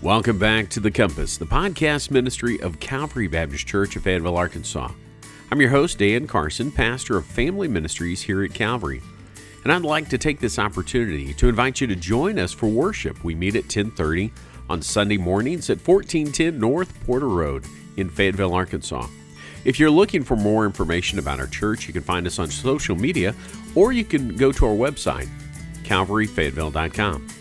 Welcome back to The Compass, the podcast ministry of Calvary Baptist Church of Fayetteville, Arkansas. I'm your host, Dan Carson, pastor of family ministries here at Calvary. And I'd like to take this opportunity to invite you to join us for worship. We meet at 1030 on Sunday mornings at 1410 North Porter Road in Fayetteville, Arkansas. If you're looking for more information about our church, you can find us on social media or you can go to our website, calvaryfayetteville.com.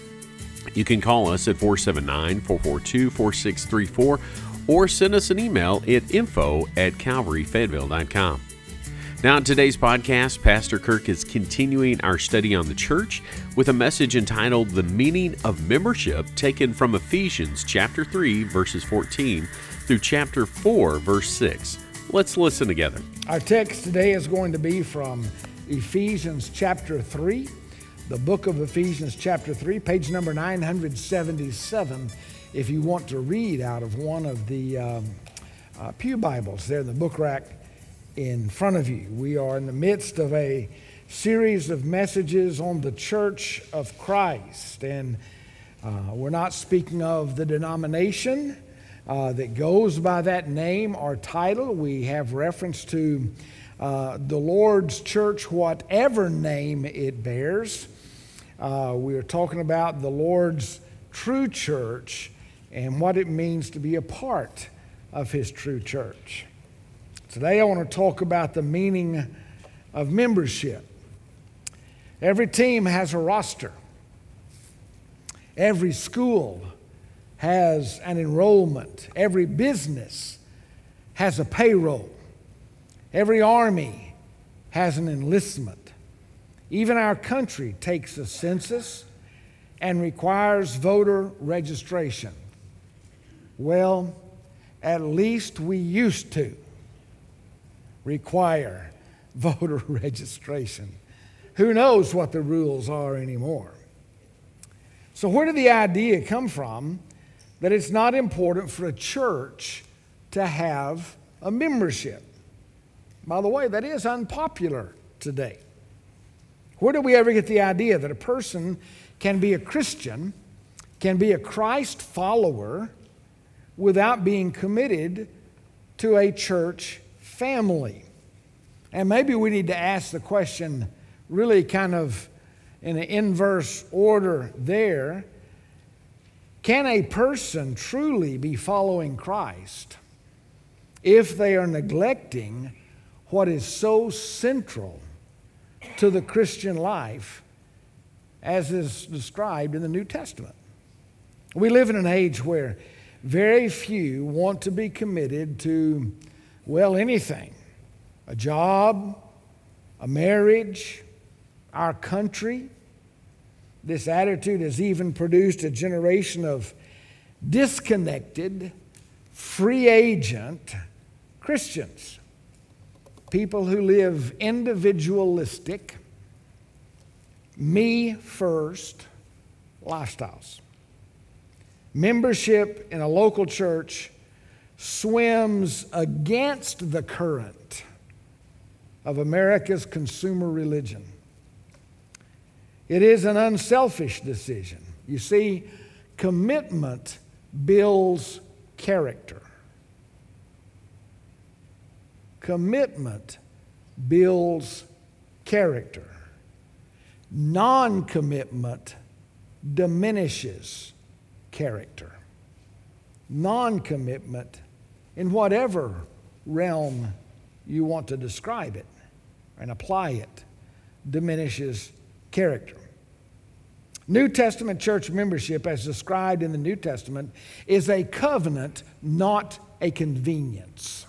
You can call us at 479 442 4634 or send us an email at info at calvaryfayetteville.com. Now, in today's podcast, Pastor Kirk is continuing our study on the church with a message entitled The Meaning of Membership, taken from Ephesians chapter 3, verses 14 through chapter 4, verse 6. Let's listen together. Our text today is going to be from Ephesians chapter 3 the book of Ephesians, chapter 3, page number 977, if you want to read out of one of the um, uh, Pew Bibles there in the book rack in front of you. We are in the midst of a series of messages on the church of Christ, and uh, we're not speaking of the denomination. Uh, that goes by that name or title. We have reference to uh, the Lord's church, whatever name it bears. Uh, we are talking about the Lord's true church and what it means to be a part of His true church. Today, I want to talk about the meaning of membership. Every team has a roster, every school has an enrollment, every business has a payroll, every army has an enlistment. Even our country takes a census and requires voter registration. Well, at least we used to require voter registration. Who knows what the rules are anymore? So, where did the idea come from that it's not important for a church to have a membership? By the way, that is unpopular today. Where do we ever get the idea that a person can be a Christian, can be a Christ follower, without being committed to a church family? And maybe we need to ask the question really kind of in an inverse order there. Can a person truly be following Christ if they are neglecting what is so central to the Christian life as is described in the New Testament. We live in an age where very few want to be committed to, well, anything a job, a marriage, our country. This attitude has even produced a generation of disconnected, free agent Christians people who live individualistic, me first lifestyles. Membership in a local church swims against the current of America's consumer religion. It is an unselfish decision. You see, commitment builds character. Commitment builds character. Non commitment diminishes character. Non commitment, in whatever realm you want to describe it and apply it, diminishes character. New Testament church membership, as described in the New Testament, is a covenant, not a convenience.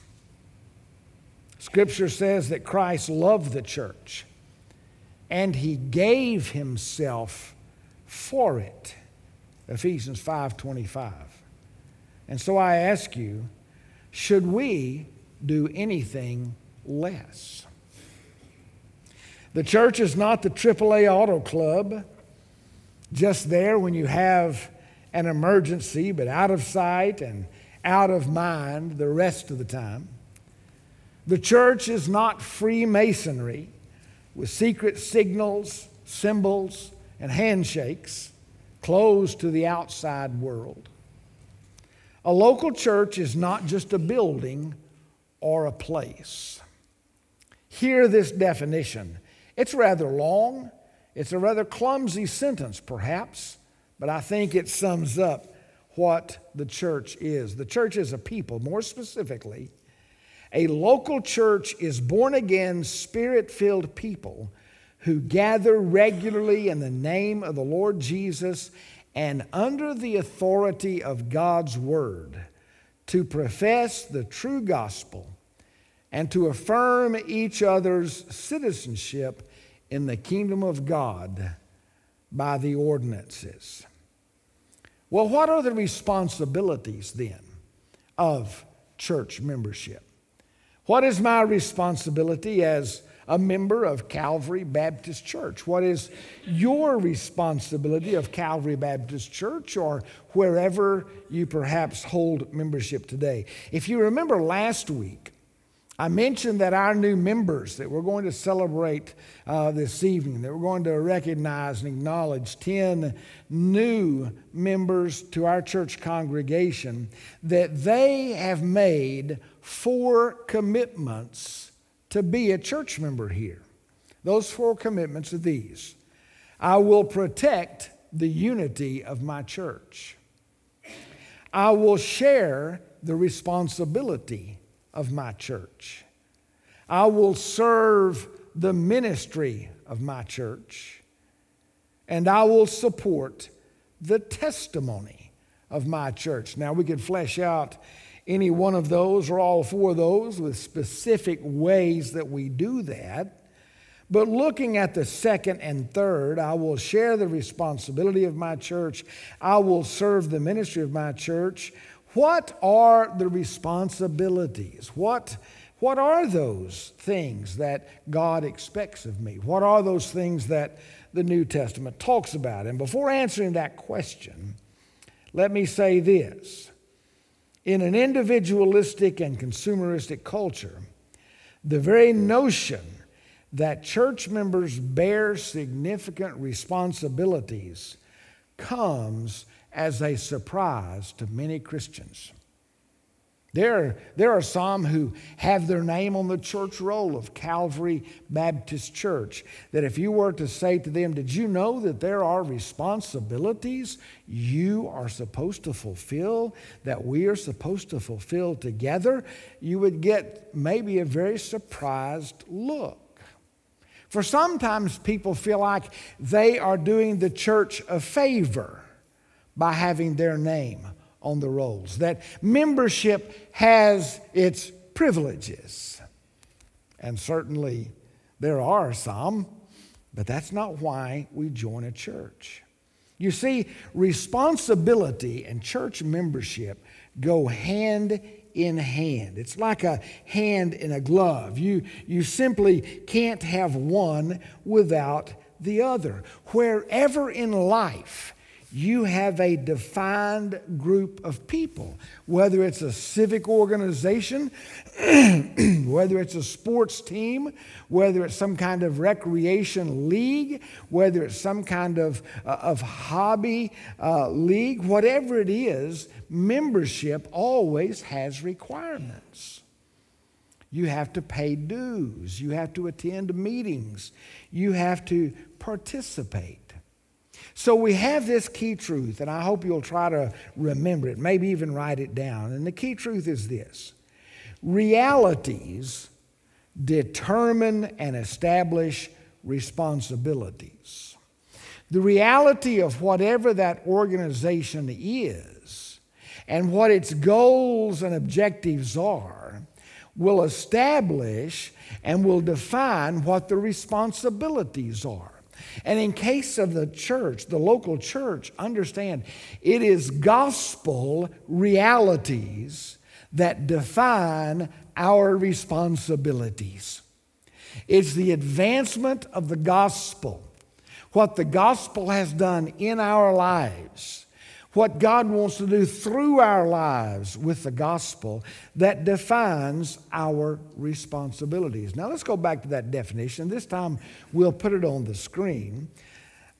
Scripture says that Christ loved the church and he gave himself for it. Ephesians 5:25. And so I ask you, should we do anything less? The church is not the AAA Auto Club, just there when you have an emergency, but out of sight and out of mind the rest of the time. The church is not Freemasonry with secret signals, symbols, and handshakes closed to the outside world. A local church is not just a building or a place. Hear this definition. It's rather long, it's a rather clumsy sentence, perhaps, but I think it sums up what the church is. The church is a people, more specifically, a local church is born again, spirit filled people who gather regularly in the name of the Lord Jesus and under the authority of God's Word to profess the true gospel and to affirm each other's citizenship in the kingdom of God by the ordinances. Well, what are the responsibilities then of church membership? What is my responsibility as a member of Calvary Baptist Church? What is your responsibility of Calvary Baptist Church or wherever you perhaps hold membership today? If you remember last week, I mentioned that our new members that we're going to celebrate uh, this evening, that we're going to recognize and acknowledge 10 new members to our church congregation, that they have made four commitments to be a church member here. Those four commitments are these I will protect the unity of my church, I will share the responsibility of my church, I will serve the ministry of my church, and I will support the testimony of my church. Now, we could flesh out any one of those or all four of those with specific ways that we do that. But looking at the second and third, I will share the responsibility of my church. I will serve the ministry of my church. What are the responsibilities? What, what are those things that God expects of me? What are those things that the New Testament talks about? And before answering that question, let me say this in an individualistic and consumeristic culture, the very notion that church members bear significant responsibilities comes as a surprise to many Christians. There, there are some who have their name on the church roll of Calvary Baptist Church. That if you were to say to them, Did you know that there are responsibilities you are supposed to fulfill, that we are supposed to fulfill together? You would get maybe a very surprised look. For sometimes people feel like they are doing the church a favor by having their name on the rolls, that membership has its privileges. And certainly there are some, but that's not why we join a church. You see, responsibility and church membership go hand in hand. It's like a hand in a glove. You, you simply can't have one without the other. Wherever in life you have a defined group of people, whether it's a civic organization, whether it's a sports team, whether it's some kind of recreation league, whether it's some kind of, uh, of hobby uh, league, whatever it is, membership always has requirements. You have to pay dues, you have to attend meetings, you have to participate. So we have this key truth, and I hope you'll try to remember it, maybe even write it down. And the key truth is this realities determine and establish responsibilities. The reality of whatever that organization is and what its goals and objectives are will establish and will define what the responsibilities are. And in case of the church, the local church, understand it is gospel realities that define our responsibilities. It's the advancement of the gospel, what the gospel has done in our lives what God wants to do through our lives with the gospel that defines our responsibilities. Now let's go back to that definition. This time we'll put it on the screen.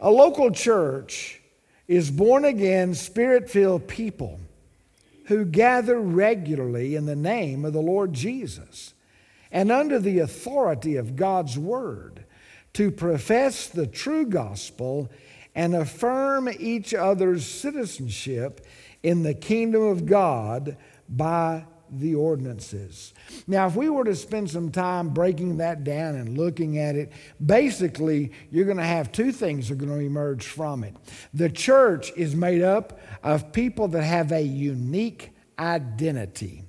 A local church is born again, spirit filled people who gather regularly in the name of the Lord Jesus and under the authority of God's Word to profess the true gospel and affirm each other's citizenship in the kingdom of God by the ordinances. Now, if we were to spend some time breaking that down and looking at it, basically, you're going to have two things that are going to emerge from it. The church is made up of people that have a unique identity.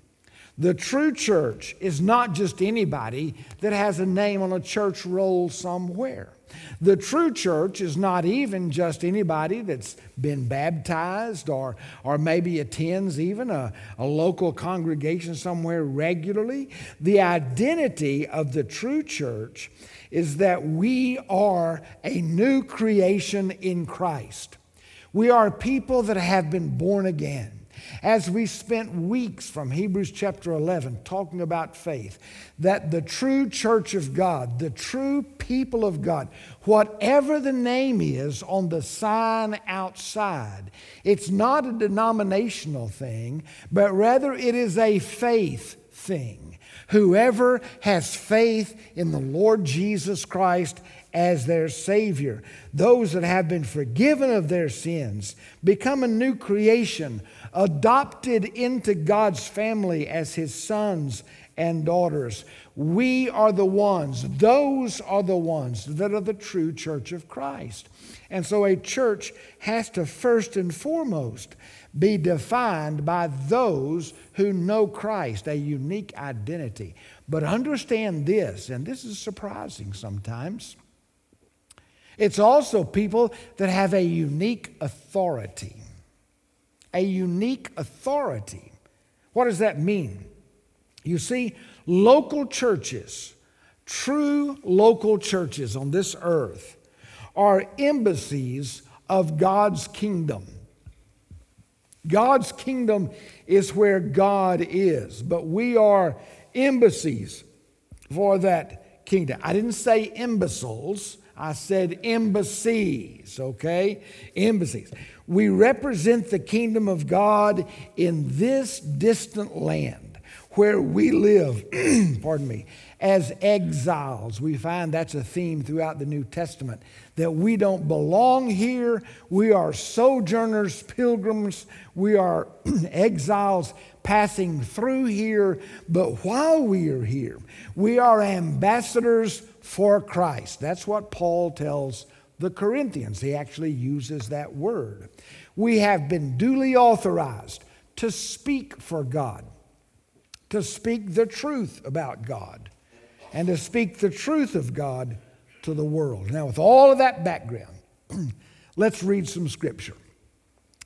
The true church is not just anybody that has a name on a church roll somewhere. The true church is not even just anybody that's been baptized or, or maybe attends even a, a local congregation somewhere regularly. The identity of the true church is that we are a new creation in Christ. We are people that have been born again. As we spent weeks from Hebrews chapter 11 talking about faith, that the true church of God, the true people of God, whatever the name is on the sign outside, it's not a denominational thing, but rather it is a faith thing. Whoever has faith in the Lord Jesus Christ as their Savior, those that have been forgiven of their sins, become a new creation, adopted into God's family as His sons and daughters. We are the ones, those are the ones that are the true church of Christ. And so a church has to first and foremost be defined by those who know Christ, a unique identity. But understand this, and this is surprising sometimes. It's also people that have a unique authority. A unique authority. What does that mean? You see, local churches, true local churches on this earth, are embassies of God's kingdom. God's kingdom is where God is, but we are embassies for that kingdom. I didn't say imbeciles, I said embassies, okay? Embassies. We represent the kingdom of God in this distant land where we live, pardon me, as exiles. We find that's a theme throughout the New Testament that we don't belong here. We are sojourners, pilgrims. We are exiles passing through here. But while we are here, we are ambassadors for Christ. That's what Paul tells the Corinthians. He actually uses that word. We have been duly authorized to speak for God, to speak the truth about God, and to speak the truth of God to the world. Now, with all of that background, let's read some scripture.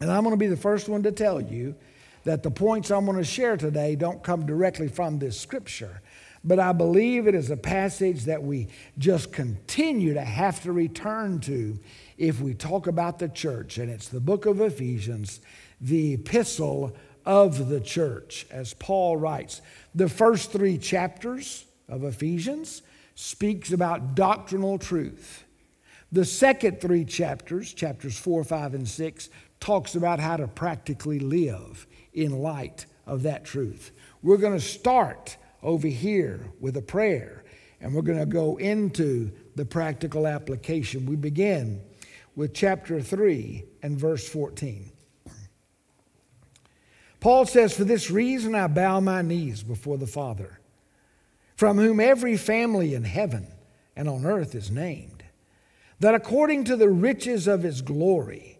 And I'm going to be the first one to tell you that the points I'm going to share today don't come directly from this scripture. But I believe it is a passage that we just continue to have to return to if we talk about the church. And it's the book of Ephesians, the epistle of the church, as Paul writes. The first three chapters of Ephesians speaks about doctrinal truth. The second three chapters, chapters 4, 5, and 6, talks about how to practically live in light of that truth. We're going to start over here with a prayer, and we're going to go into the practical application. We begin with chapter 3 and verse 14. Paul says, For this reason I bow my knees before the Father, from whom every family in heaven and on earth is named, that according to the riches of his glory,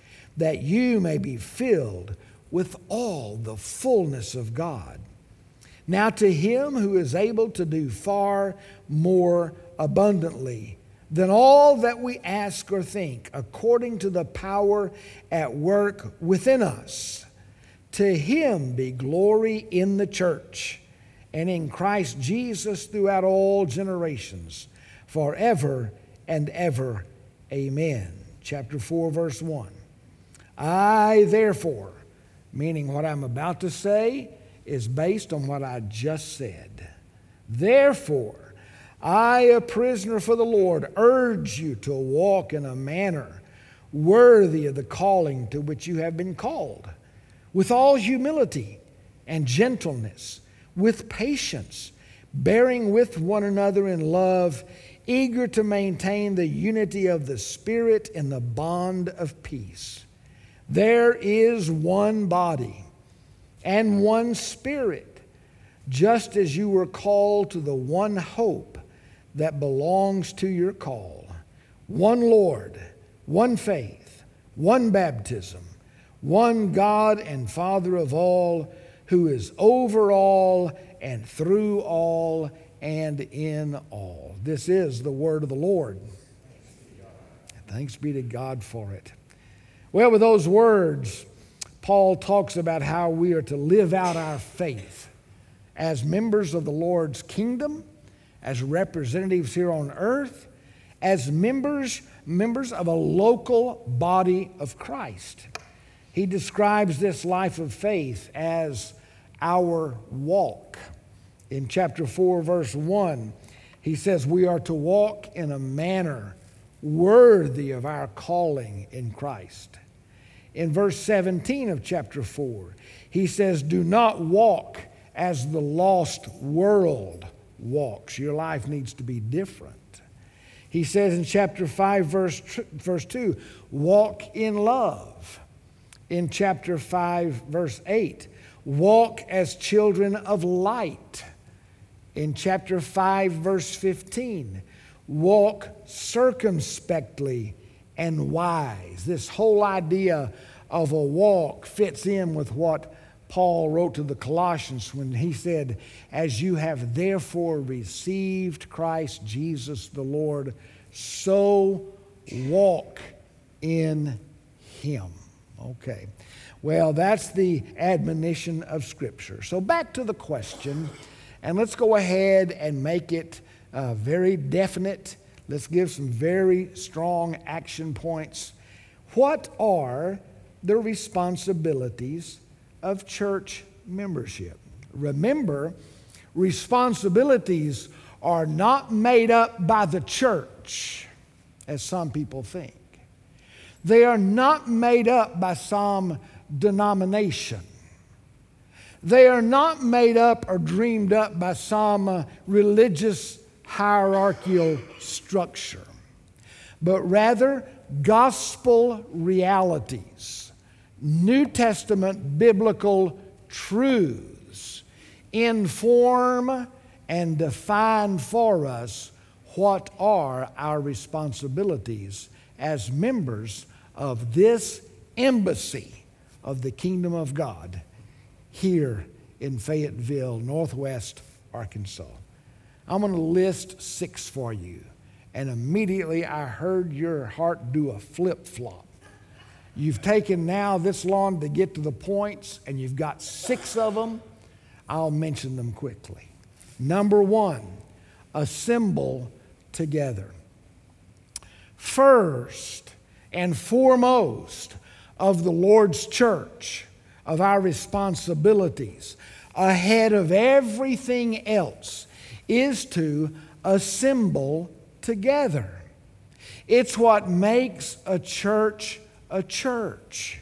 that you may be filled with all the fullness of God. Now, to him who is able to do far more abundantly than all that we ask or think, according to the power at work within us, To him be glory in the church and in Christ Jesus throughout all generations, forever and ever. Amen. Chapter 4, verse 1. I, therefore, meaning what I'm about to say is based on what I just said. Therefore, I, a prisoner for the Lord, urge you to walk in a manner worthy of the calling to which you have been called, with all humility and gentleness, with patience, bearing with one another in love, eager to maintain the unity of the Spirit in the bond of peace. There is one body and one Spirit, just as you were called to the one hope that belongs to your call. One Lord, one faith, one baptism, one God and Father of all, who is over all and through all and in all. This is the word of the Lord. Thanks be to God for it. Well, with those words, Paul talks about how we are to live out our faith as members of the Lord's kingdom as representatives here on earth, as members, members of a local body of Christ. He describes this life of faith as our walk. In chapter 4, verse 1, he says, We are to walk in a manner worthy of our calling in Christ. In verse 17 of chapter 4, he says, Do not walk as the lost world walks. Your life needs to be different. He says in chapter 5, verse, verse 2, walk in love. In chapter 5, verse 8, walk as children of light. In chapter 5, verse 15, walk circumspectly and wise. This whole idea of a walk fits in with what Paul wrote to the Colossians when he said, As you have therefore received Christ Jesus the Lord, so walk in him. Okay. Well, that's the admonition of Scripture. So back to the question, and let's go ahead and make it uh, very definite. Let's give some very strong action points. What are the responsibilities of church membership. Remember, responsibilities are not made up by the church, as some people think. They are not made up by some denomination. They are not made up or dreamed up by some religious hierarchical structure, but rather gospel realities New Testament biblical truths inform and define for us what are our responsibilities as members of this embassy of the kingdom of God here in Fayetteville, Northwest Arkansas. I'm going to list six for you. And immediately I heard your heart do a flip flop. You've taken now this long to get to the points, and you've got six of them. I'll mention them quickly. Number one, assemble together. First and foremost of the Lord's church, of our responsibilities, ahead of everything else, is to assemble together. It's what makes a church a church.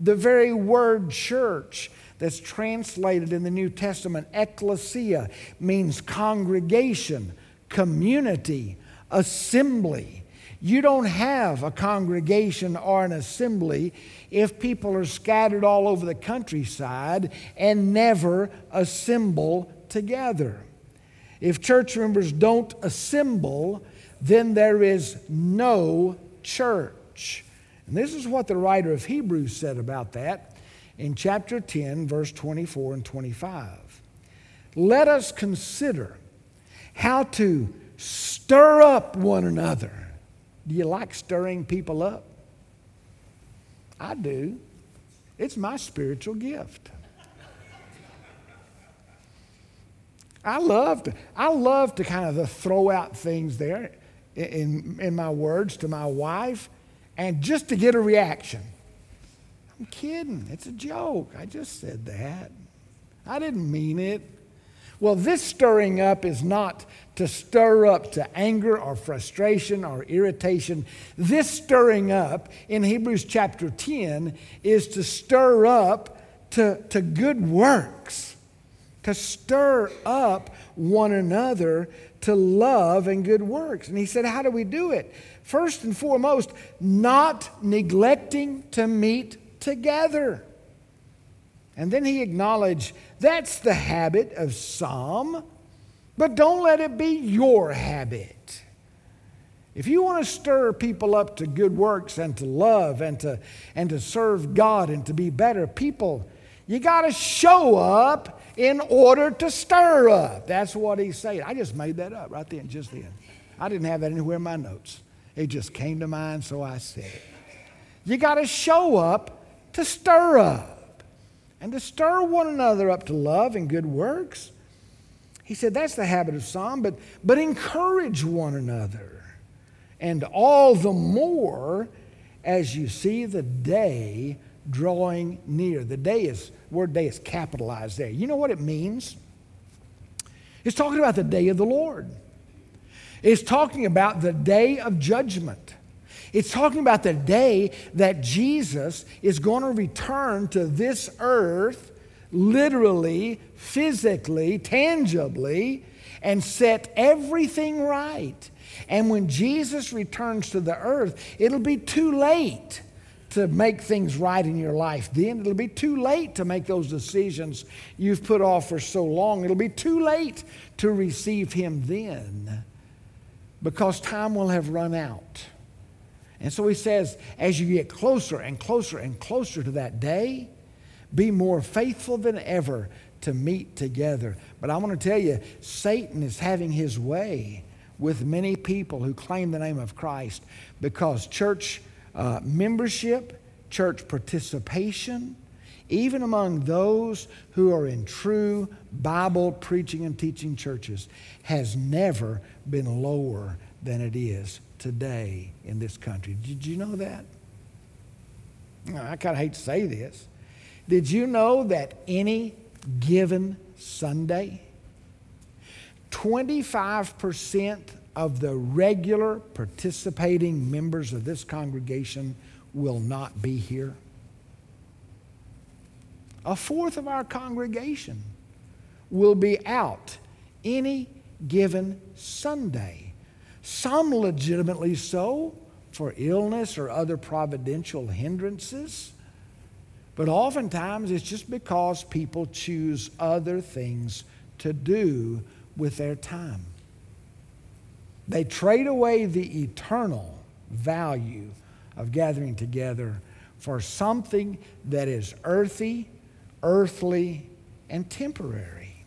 The very word church that's translated in the New Testament, ecclesia, means congregation, community, assembly. You don't have a congregation or an assembly if people are scattered all over the countryside and never assemble together. If church members don't assemble, then there is no church. And this is what the writer of Hebrews said about that in chapter 10, verse 24 and 25. Let us consider how to stir up one another. Do you like stirring people up? I do. It's my spiritual gift. I love to, I love to kind of throw out things there in, in my words to my wife and just to get a reaction. I'm kidding. It's a joke. I just said that. I didn't mean it. Well, this stirring up is not to stir up to anger or frustration or irritation. This stirring up in Hebrews chapter 10 is to stir up to, to good works, to stir up one another to love and good works. And he said, How do we do it? First and foremost, not neglecting to meet together. And then he acknowledged that's the habit of some, but don't let it be your habit. If you want to stir people up to good works and to love and to, and to serve God and to be better people, you got to show up in order to stir up. That's what he's saying. I just made that up right then, just then. I didn't have that anywhere in my notes. It just came to mind, so I said it. You got to show up to stir up and to stir one another up to love and good works. He said that's the habit of some, but, but encourage one another. And all the more as you see the day drawing near. The day is, word day is capitalized there. You know what it means? It's talking about the day of the Lord. It's talking about the day of judgment. It's talking about the day that Jesus is going to return to this earth, literally, physically, tangibly, and set everything right. And when Jesus returns to the earth, it'll be too late to make things right in your life then. It'll be too late to make those decisions you've put off for so long. It'll be too late to receive Him then because time will have run out. And so he says, as you get closer and closer and closer to that day, be more faithful than ever to meet together. But I want to tell you, Satan is having his way with many people who claim the name of Christ because church uh, membership, church participation, even among those who are in true Bible preaching and teaching churches, has never been lower than it is today in this country. Did you know that? I kind of hate to say this. Did you know that any given Sunday, 25% of the regular participating members of this congregation will not be here? A fourth of our congregation will be out any given Sunday. Some legitimately so for illness or other providential hindrances. But oftentimes it's just because people choose other things to do with their time. They trade away the eternal value of gathering together for something that is earthy, earthly, and temporary,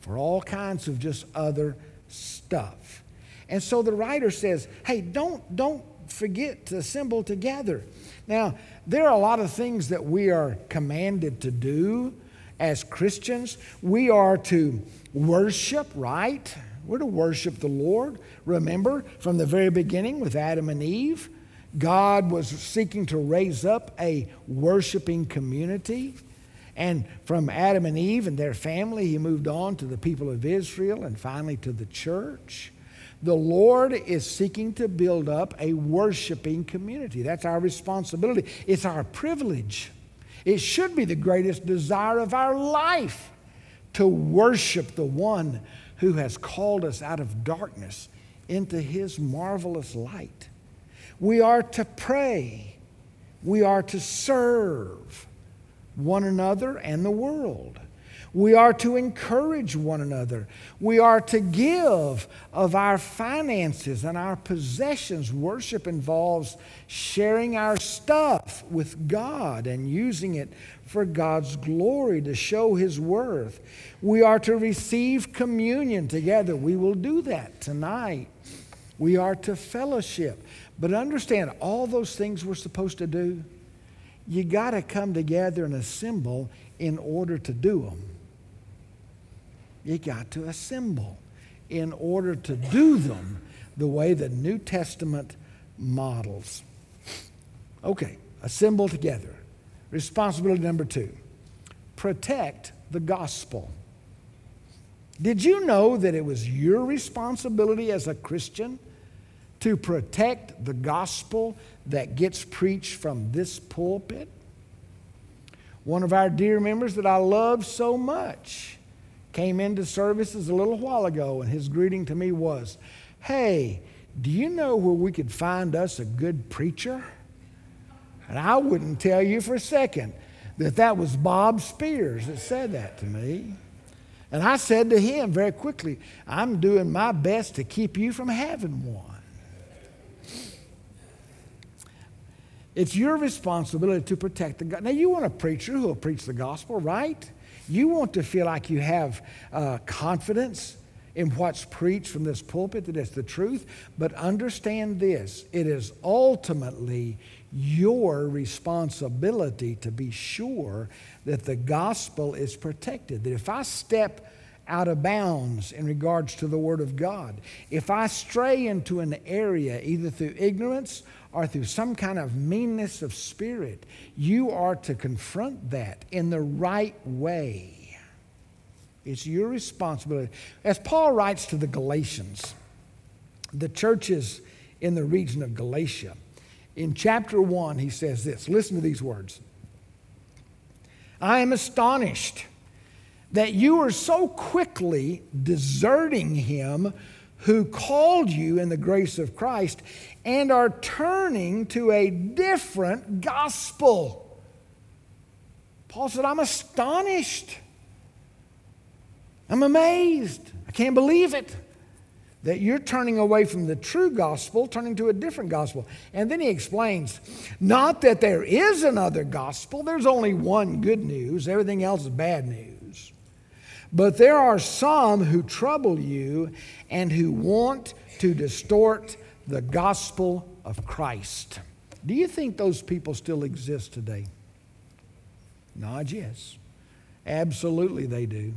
for all kinds of just other stuff. And so the writer says, hey, don't, don't forget to assemble together. Now, there are a lot of things that we are commanded to do as Christians. We are to worship, right? We're to worship the Lord. Remember, from the very beginning with Adam and Eve, God was seeking to raise up a worshiping community. And from Adam and Eve and their family, he moved on to the people of Israel and finally to the church. The Lord is seeking to build up a worshiping community. That's our responsibility, it's our privilege. It should be the greatest desire of our life to worship the one who has called us out of darkness into his marvelous light. We are to pray, we are to serve one another and the world. We are to encourage one another. We are to give of our finances and our possessions. Worship involves sharing our stuff with God and using it for God's glory to show His worth. We are to receive communion together. We will do that tonight. We are to fellowship. But understand, all those things we're supposed to do, you got to come together and assemble in order to do them. You got to assemble in order to do them the way the New Testament models. Okay, assemble together. Responsibility number two protect the gospel. Did you know that it was your responsibility as a Christian to protect the gospel that gets preached from this pulpit? One of our dear members that I love so much came into services a little while ago, and his greeting to me was, Hey, do you know where we could find us a good preacher? And I wouldn't tell you for a second that that was Bob Spears that said that to me. And I said to him very quickly, I'm doing my best to keep you from having one. It's your responsibility to protect the God. Now, you want a preacher who will preach the gospel, right? You want to feel like you have uh, confidence in what's preached from this pulpit, that it's the truth. But understand this it is ultimately your responsibility to be sure that the gospel is protected. That if I step out of bounds in regards to the Word of God, if I stray into an area either through ignorance or through some kind of meanness of spirit, you are to confront that in the right way. It's your responsibility. As Paul writes to the Galatians, the churches in the region of Galatia, in chapter 1, he says this listen to these words I am astonished that you are so quickly deserting him who called you in the grace of Christ and are turning to a different gospel. Paul said, I'm astonished. I'm amazed. I can't believe it that you're turning away from the true gospel, turning to a different gospel. And then he explains not that there is another gospel, there's only one good news, everything else is bad news. But there are some who trouble you and who want to distort the gospel of Christ. Do you think those people still exist today? Nod yes. Absolutely, they do.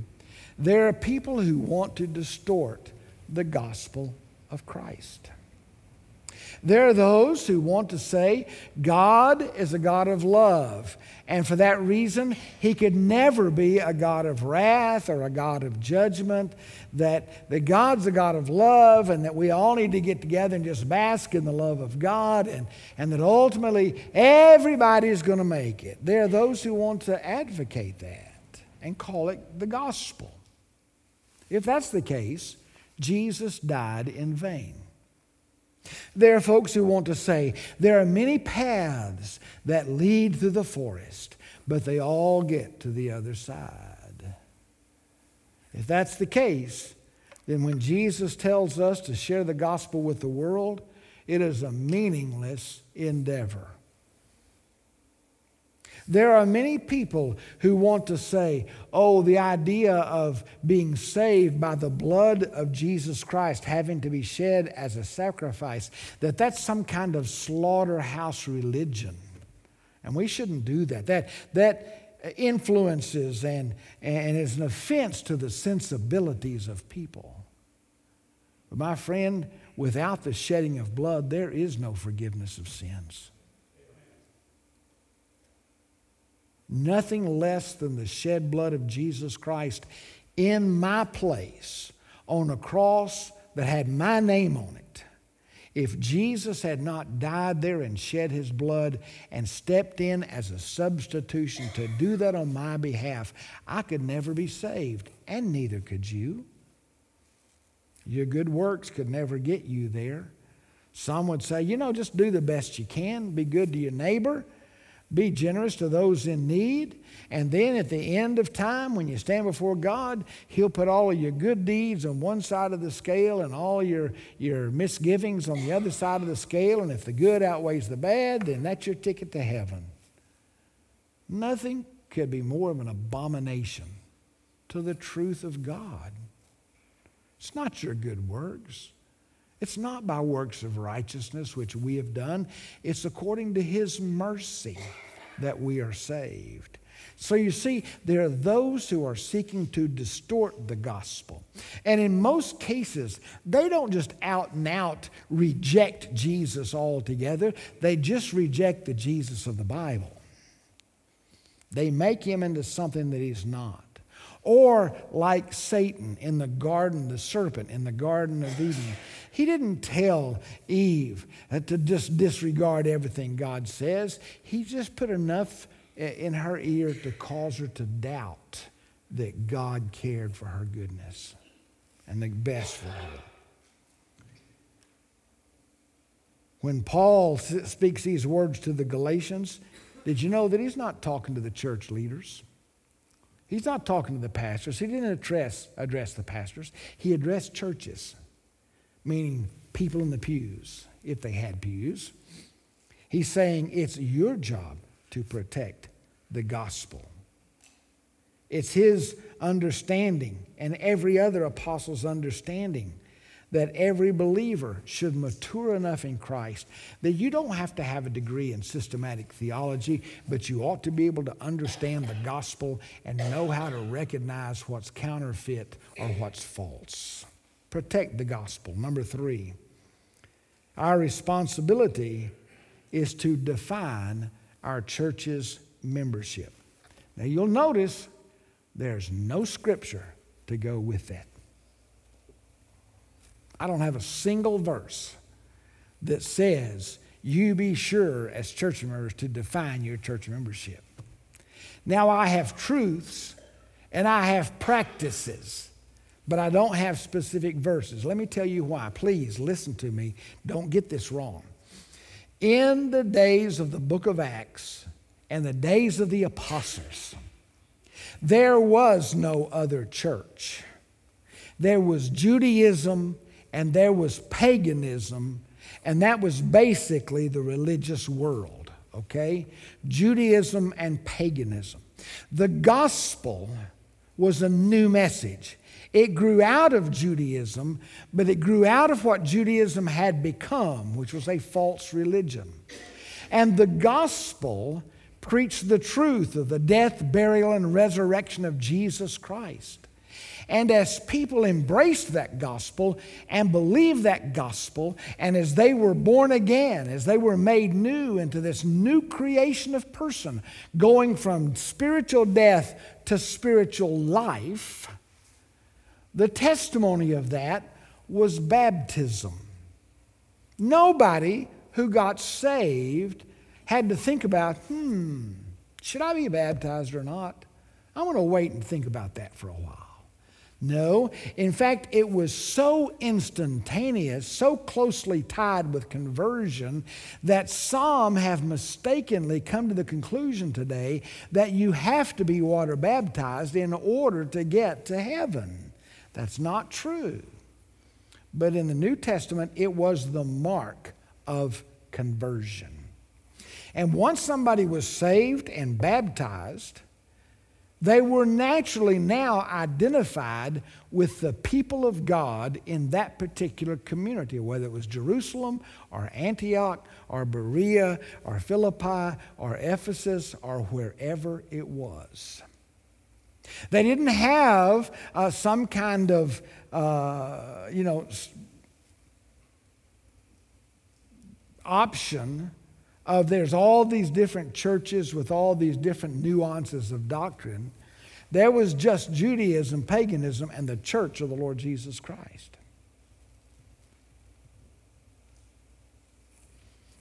There are people who want to distort the gospel of Christ. There are those who want to say God is a God of love, and for that reason, He could never be a God of wrath or a God of judgment. That, that God's a God of love, and that we all need to get together and just bask in the love of God, and, and that ultimately everybody's going to make it. There are those who want to advocate that and call it the gospel. If that's the case, Jesus died in vain. There are folks who want to say there are many paths that lead through the forest, but they all get to the other side. If that's the case, then when Jesus tells us to share the gospel with the world, it is a meaningless endeavor. There are many people who want to say, oh, the idea of being saved by the blood of Jesus Christ having to be shed as a sacrifice, that that's some kind of slaughterhouse religion. And we shouldn't do that. That, that influences and, and is an offense to the sensibilities of people. But my friend, without the shedding of blood, there is no forgiveness of sins. Nothing less than the shed blood of Jesus Christ in my place on a cross that had my name on it. If Jesus had not died there and shed his blood and stepped in as a substitution to do that on my behalf, I could never be saved, and neither could you. Your good works could never get you there. Some would say, you know, just do the best you can, be good to your neighbor, be generous to those in need. And then at the end of time, when you stand before God, He'll put all of your good deeds on one side of the scale and all your, your misgivings on the other side of the scale. And if the good outweighs the bad, then that's your ticket to heaven. Nothing could be more of an abomination to the truth of God. It's not your good works. It's not by works of righteousness which we have done, it's according to His mercy that we are saved. So you see, there are those who are seeking to distort the gospel. And in most cases, they don't just out and out reject Jesus altogether, they just reject the Jesus of the Bible. They make him into something that he's not. Or like Satan in the garden, the serpent in the Garden of Eden. He didn't tell Eve to just disregard everything God says. He just put enough in her ear to cause her to doubt that God cared for her goodness and the best for her. When Paul speaks these words to the Galatians, did you know that he's not talking to the church leaders? He's not talking to the pastors. He didn't address, address the pastors. He addressed churches, meaning people in the pews, if they had pews. He's saying it's your job to protect the gospel. It's his understanding and every other apostle's understanding that every believer should mature enough in Christ that you don't have to have a degree in systematic theology, but you ought to be able to understand the gospel and know how to recognize what's counterfeit or what's false. Protect the gospel. Number three, our responsibility is to define our church's membership. Now you'll notice there's no scripture to go with that. I don't have a single verse that says you be sure as church members to define your church membership. Now I have truths and I have practices, but I don't have specific verses. Let me tell you why. Please listen to me. Don't get this wrong. In the days of the book of Acts, and the days of the apostles, there was no other church. There was Judaism and there was paganism, and that was basically the religious world, okay? Judaism and paganism. The gospel was a new message. It grew out of Judaism, but it grew out of what Judaism had become, which was a false religion. And the gospel preached the truth of the death, burial, and resurrection of Jesus Christ. And as people embraced that gospel and believed that gospel, and as they were born again, as they were made new into this new creation of person, going from spiritual death to spiritual life, the testimony of that was baptism. Nobody who got saved had to think about, hmm, should I be baptized or not? I want to wait and think about that for a while. No, in fact, it was so instantaneous, so closely tied with conversion, that some have mistakenly come to the conclusion today that you have to be water baptized in order to get to heaven. That's not true. But in the New Testament, it was the mark of conversion. And once somebody was saved and baptized, they were naturally now identified with the people of God in that particular community, whether it was Jerusalem or Antioch or Berea or Philippi or Ephesus or wherever it was. They didn't have uh, some kind of, uh, you know, option of there's all these different churches with all these different nuances of doctrine. There was just Judaism, paganism, and the church of the Lord Jesus Christ.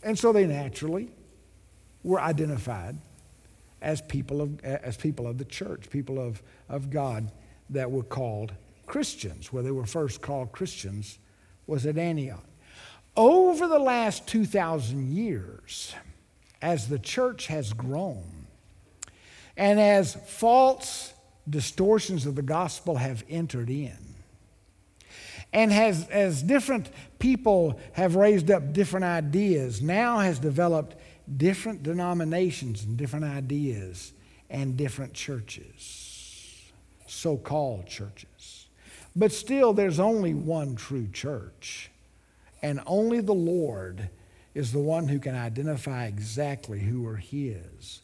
And so they naturally were identified as people of, as people of the church, people of, of God that were called Christians. Where they were first called Christians was at Antioch. Over the last 2,000 years, as the church has grown, and as false distortions of the gospel have entered in, and has, as different people have raised up different ideas, now has developed different denominations and different ideas and different churches, so called churches. But still, there's only one true church. And only the Lord is the one who can identify exactly who are His.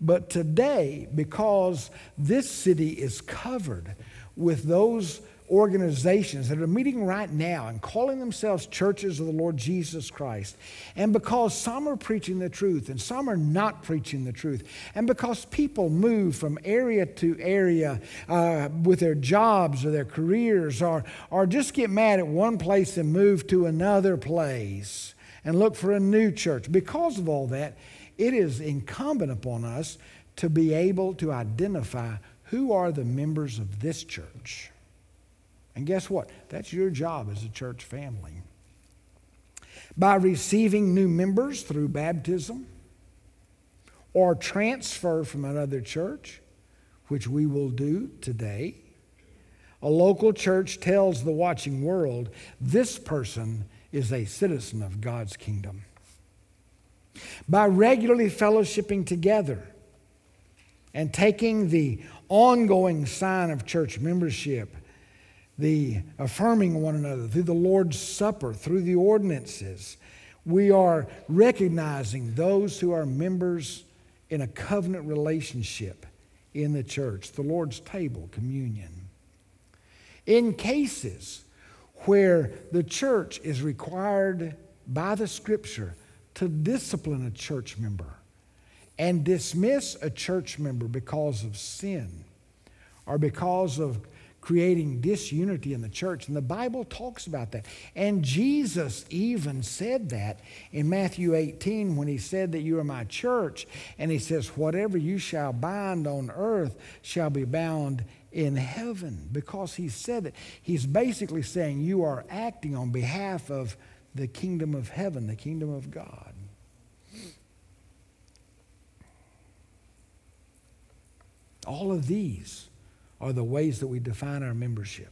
But today, because this city is covered with those organizations that are meeting right now and calling themselves churches of the Lord Jesus Christ. And because some are preaching the truth and some are not preaching the truth, and because people move from area to area uh, with their jobs or their careers, or, or just get mad at one place and move to another place and look for a new church, because of all that, it is incumbent upon us to be able to identify who are the members of this church and guess what? That's your job as a church family. By receiving new members through baptism or transfer from another church, which we will do today, a local church tells the watching world this person is a citizen of God's kingdom. By regularly fellowshipping together and taking the ongoing sign of church membership the affirming one another, through the Lord's Supper, through the ordinances. We are recognizing those who are members in a covenant relationship in the church, the Lord's table, communion. In cases where the church is required by the scripture to discipline a church member and dismiss a church member because of sin or because of creating disunity in the church. And the Bible talks about that. And Jesus even said that in Matthew 18 when he said that you are my church. And he says, Whatever you shall bind on earth shall be bound in heaven. Because he said that. He's basically saying you are acting on behalf of the kingdom of heaven, the kingdom of God. All of these are the ways that we define our membership.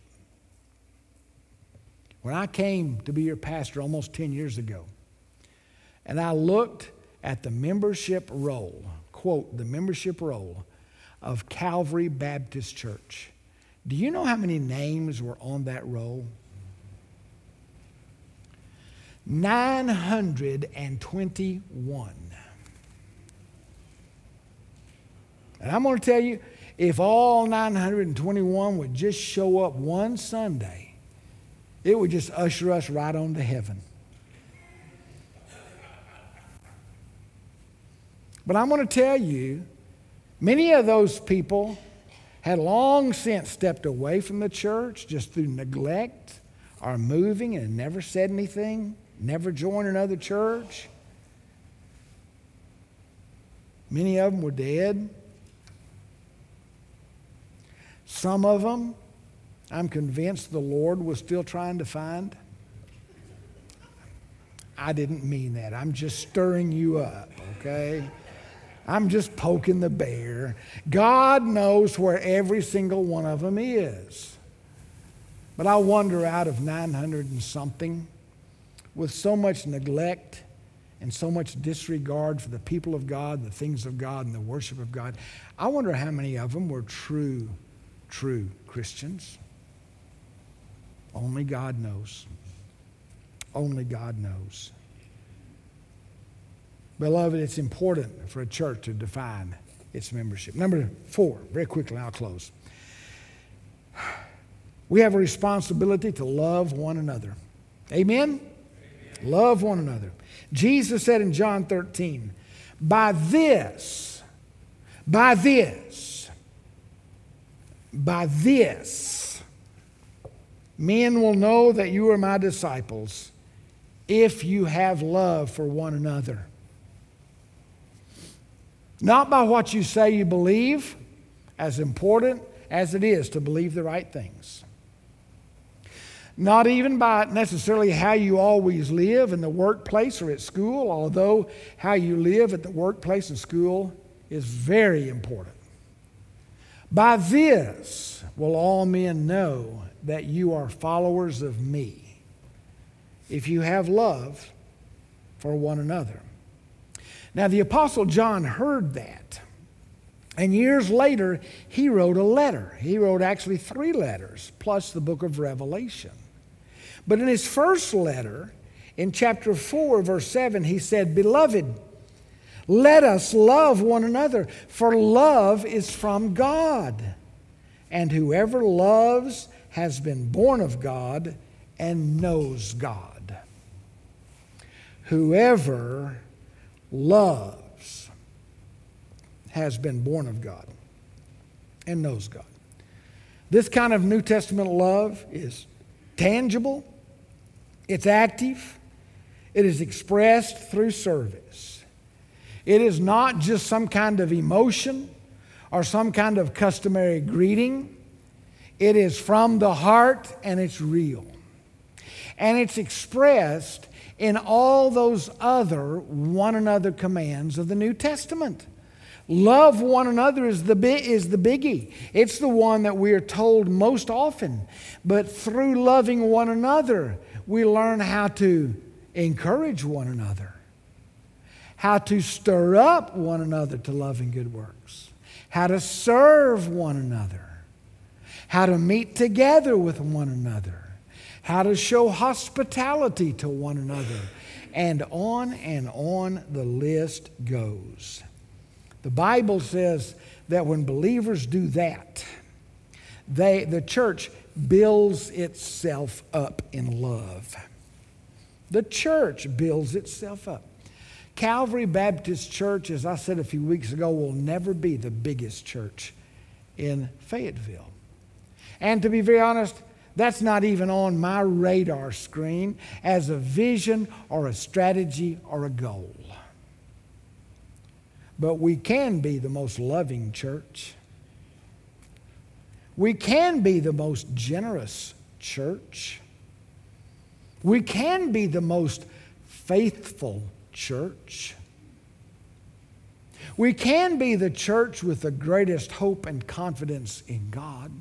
When I came to be your pastor almost 10 years ago, and I looked at the membership roll, quote, the membership roll of Calvary Baptist Church. Do you know how many names were on that roll? 921. And I'm going to tell you, if all 921 would just show up one Sunday, it would just usher us right on to heaven. But I'm going to tell you, many of those people had long since stepped away from the church just through neglect or moving and never said anything, never joined another church. Many of them were dead. Some of them, I'm convinced the Lord was still trying to find. I didn't mean that. I'm just stirring you up, okay? I'm just poking the bear. God knows where every single one of them is. But I wonder out of 900 and something, with so much neglect and so much disregard for the people of God, the things of God, and the worship of God, I wonder how many of them were true true Christians? Only God knows. Only God knows. Beloved, it's important for a church to define its membership. Number four, very quickly, I'll close. We have a responsibility to love one another. Amen? Amen? Love one another. Jesus said in John 13, By this, by this, by this, men will know that you are my disciples if you have love for one another. Not by what you say you believe, as important as it is to believe the right things. Not even by necessarily how you always live in the workplace or at school, although how you live at the workplace and school is very important. By this will all men know that you are followers of me, if you have love for one another. Now, the Apostle John heard that. And years later, he wrote a letter. He wrote actually three letters, plus the book of Revelation. But in his first letter, in chapter 4, verse 7, he said, Beloved, Let us love one another, for love is from God. And whoever loves has been born of God and knows God. Whoever loves has been born of God and knows God. This kind of New Testament love is tangible, it's active, it is expressed through service. It is not just some kind of emotion or some kind of customary greeting. It is from the heart and it's real. And it's expressed in all those other one another commands of the New Testament. Love one another is the, is the biggie. It's the one that we are told most often. But through loving one another, we learn how to encourage one another, how to stir up one another to love and good works, how to serve one another, how to meet together with one another, how to show hospitality to one another, and on and on the list goes. The Bible says that when believers do that, they, the church builds itself up in love. The church builds itself up. Calvary Baptist Church, as I said a few weeks ago, will never be the biggest church in Fayetteville. And to be very honest, that's not even on my radar screen as a vision or a strategy or a goal. But we can be the most loving church. We can be the most generous church. We can be the most faithful church. We can be the church with the greatest hope and confidence in God.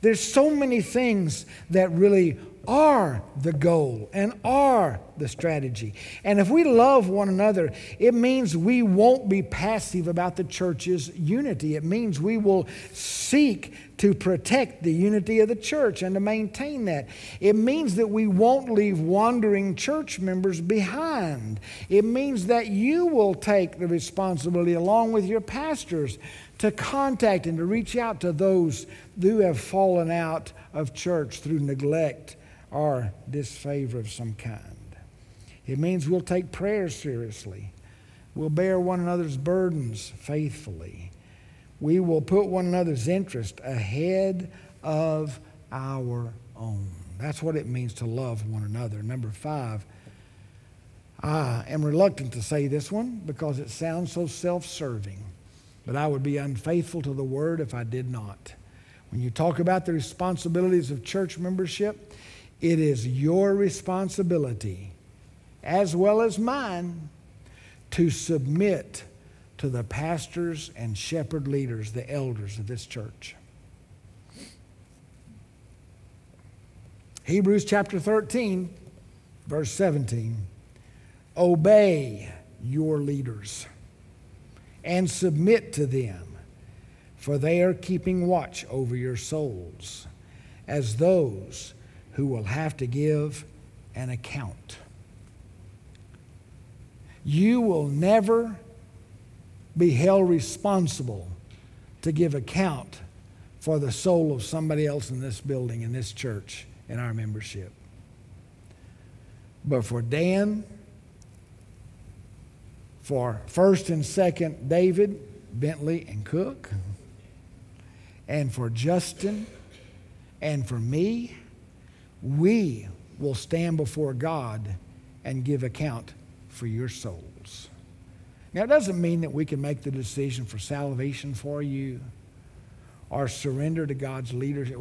There's so many things that really are the goal and are the strategy. And if we love one another, it means we won't be passive about the church's unity. It means we will seek to protect the unity of the church and to maintain that. It means that we won't leave wandering church members behind. It means that you will take the responsibility, along with your pastors, to contact and to reach out to those who have fallen out of church through neglect or disfavor of some kind. It means we'll take prayer seriously. We'll bear one another's burdens faithfully. We will put one another's interest ahead of our own. That's what it means to love one another. Number five, I am reluctant to say this one because it sounds so self serving, but I would be unfaithful to the word if I did not. When you talk about the responsibilities of church membership, it is your responsibility, as well as mine, to submit to the pastors and shepherd leaders, the elders of this church. Hebrews chapter 13, verse 17. Obey your leaders and submit to them, for they are keeping watch over your souls, as those who will have to give an account. You will never be held responsible to give account for the soul of somebody else in this building, in this church, in our membership. But for Dan, for first and second David, Bentley, and Cook, and for Justin, and for me, we will stand before God and give account for your souls. Now, it doesn't mean that we can make the decision for salvation for you or surrender to God's leadership.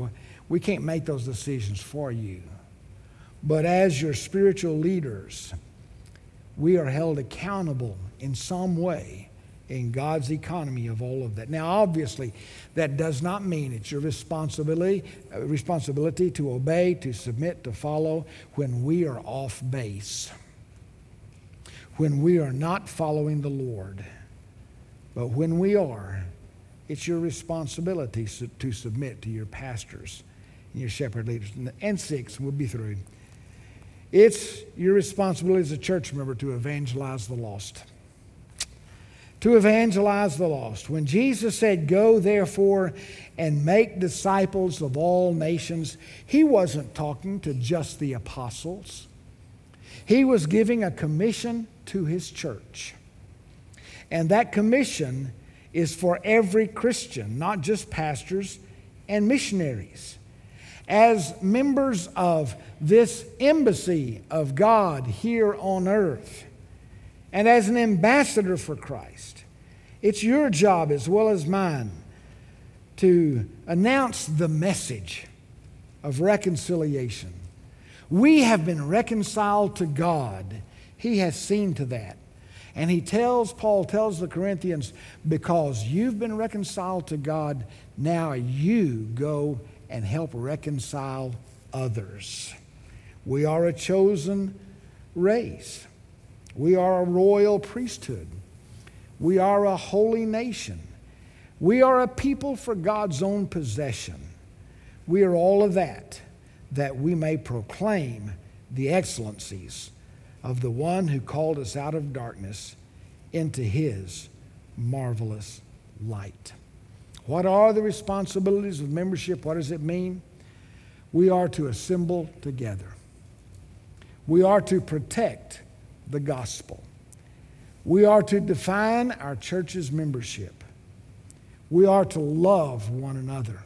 We can't make those decisions for you. But as your spiritual leaders, we are held accountable in some way in God's economy of all of that. Now, obviously, that does not mean it's your responsibility, responsibility to obey, to submit, to follow when we are off base, when we are not following the Lord. But when we are, it's your responsibility to submit to your pastors and your shepherd leaders. And six, we'll be through. It's your responsibility as a church member to evangelize the lost. to evangelize the lost. When Jesus said, Go therefore and make disciples of all nations, he wasn't talking to just the apostles. He was giving a commission to his church. And that commission is for every Christian, not just pastors and missionaries. As members of this embassy of God here on earth, and as an ambassador for Christ, it's your job as well as mine to announce the message of reconciliation. We have been reconciled to God. He has seen to that. And he tells, Paul tells the Corinthians, because you've been reconciled to God, now you go and help reconcile others. We are a chosen race. We are a royal priesthood. We are a holy nation. We are a people for God's own possession. We are all of that, that we may proclaim the excellencies of the one who called us out of darkness into his marvelous light. What are the responsibilities of membership? What does it mean? We are to assemble together. We are to protect the gospel. We are to define our church's membership. We are to love one another.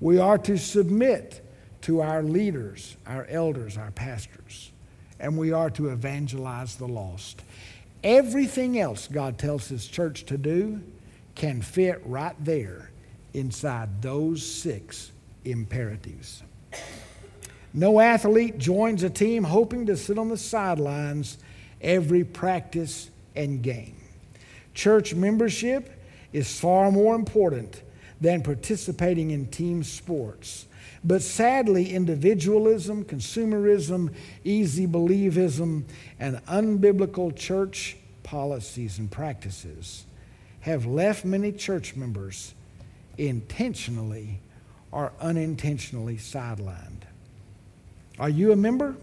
We are to submit to our leaders, our elders, our pastors and we are to evangelize the lost. Everything else God tells His church to do can fit right there inside those six imperatives. No athlete joins a team hoping to sit on the sidelines every practice and game. Church membership is far more important than participating in team sports. But sadly, individualism, consumerism, easy believism, and unbiblical church policies and practices have left many church members intentionally or unintentionally sidelined. Are you a member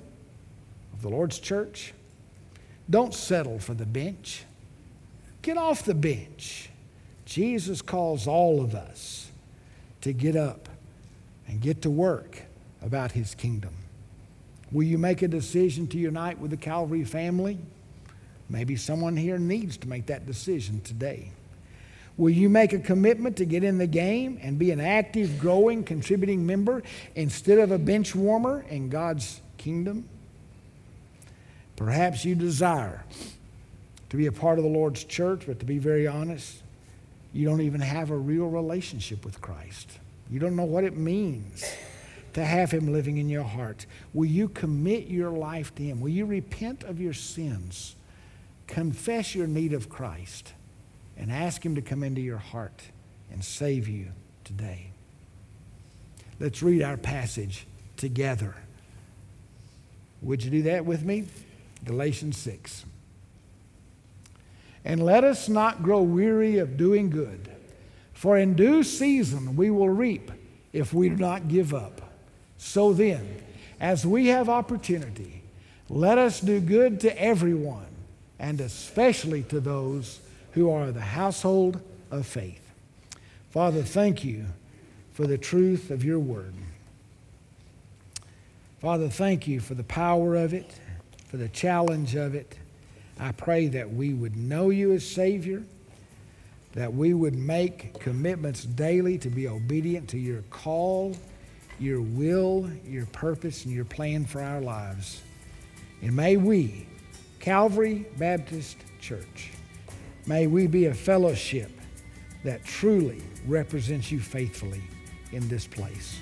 of the Lord's church? Don't settle for the bench. Get off the bench. Jesus calls all of us to get up and get to work about his kingdom. Will you make a decision to unite with the Calvary family? Maybe someone here needs to make that decision today. Will you make a commitment to get in the game and be an active, growing, contributing member instead of a bench warmer in God's kingdom? Perhaps you desire to be a part of the Lord's church, but to be very honest, you don't even have a real relationship with Christ. You don't know what it means to have Him living in your heart. Will you commit your life to Him? Will you repent of your sins? Confess your need of Christ and ask Him to come into your heart and save you today. Let's read our passage together. Would you do that with me? Galatians 6. And let us not grow weary of doing good. For in due season we will reap if we do not give up. So then, as we have opportunity, let us do good to everyone, and especially to those who are the household of faith. Father, thank you for the truth of your word. Father, thank you for the power of it, for the challenge of it. I pray that we would know you as Savior that we would make commitments daily to be obedient to your call, your will, your purpose, and your plan for our lives. And may we, Calvary Baptist Church, may we be a fellowship that truly represents you faithfully in this place.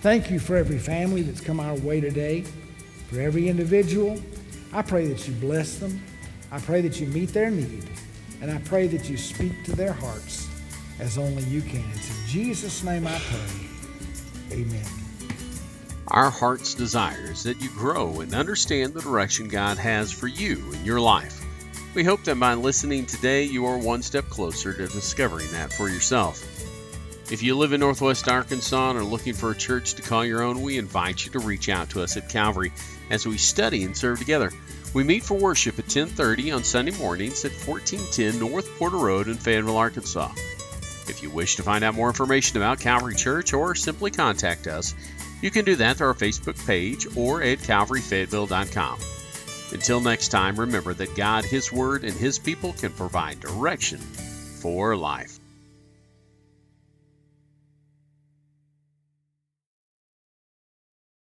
Thank you for every family that's come our way today, for every individual. I pray that you bless them. I pray that you meet their need. And I pray that you speak to their hearts as only you can. It's in Jesus' name I pray. Amen. Our heart's desire is that you grow and understand the direction God has for you in your life. We hope that by listening today, you are one step closer to discovering that for yourself. If you live in Northwest Arkansas and are looking for a church to call your own, we invite you to reach out to us at Calvary as we study and serve together. We meet for worship at 10:30 on Sunday mornings at 1410 North Porter Road in Fayetteville, Arkansas. If you wish to find out more information about Calvary Church or simply contact us, you can do that through our Facebook page or at calvaryfayetteville.com. Until next time, remember that God, His Word, and His people can provide direction for life.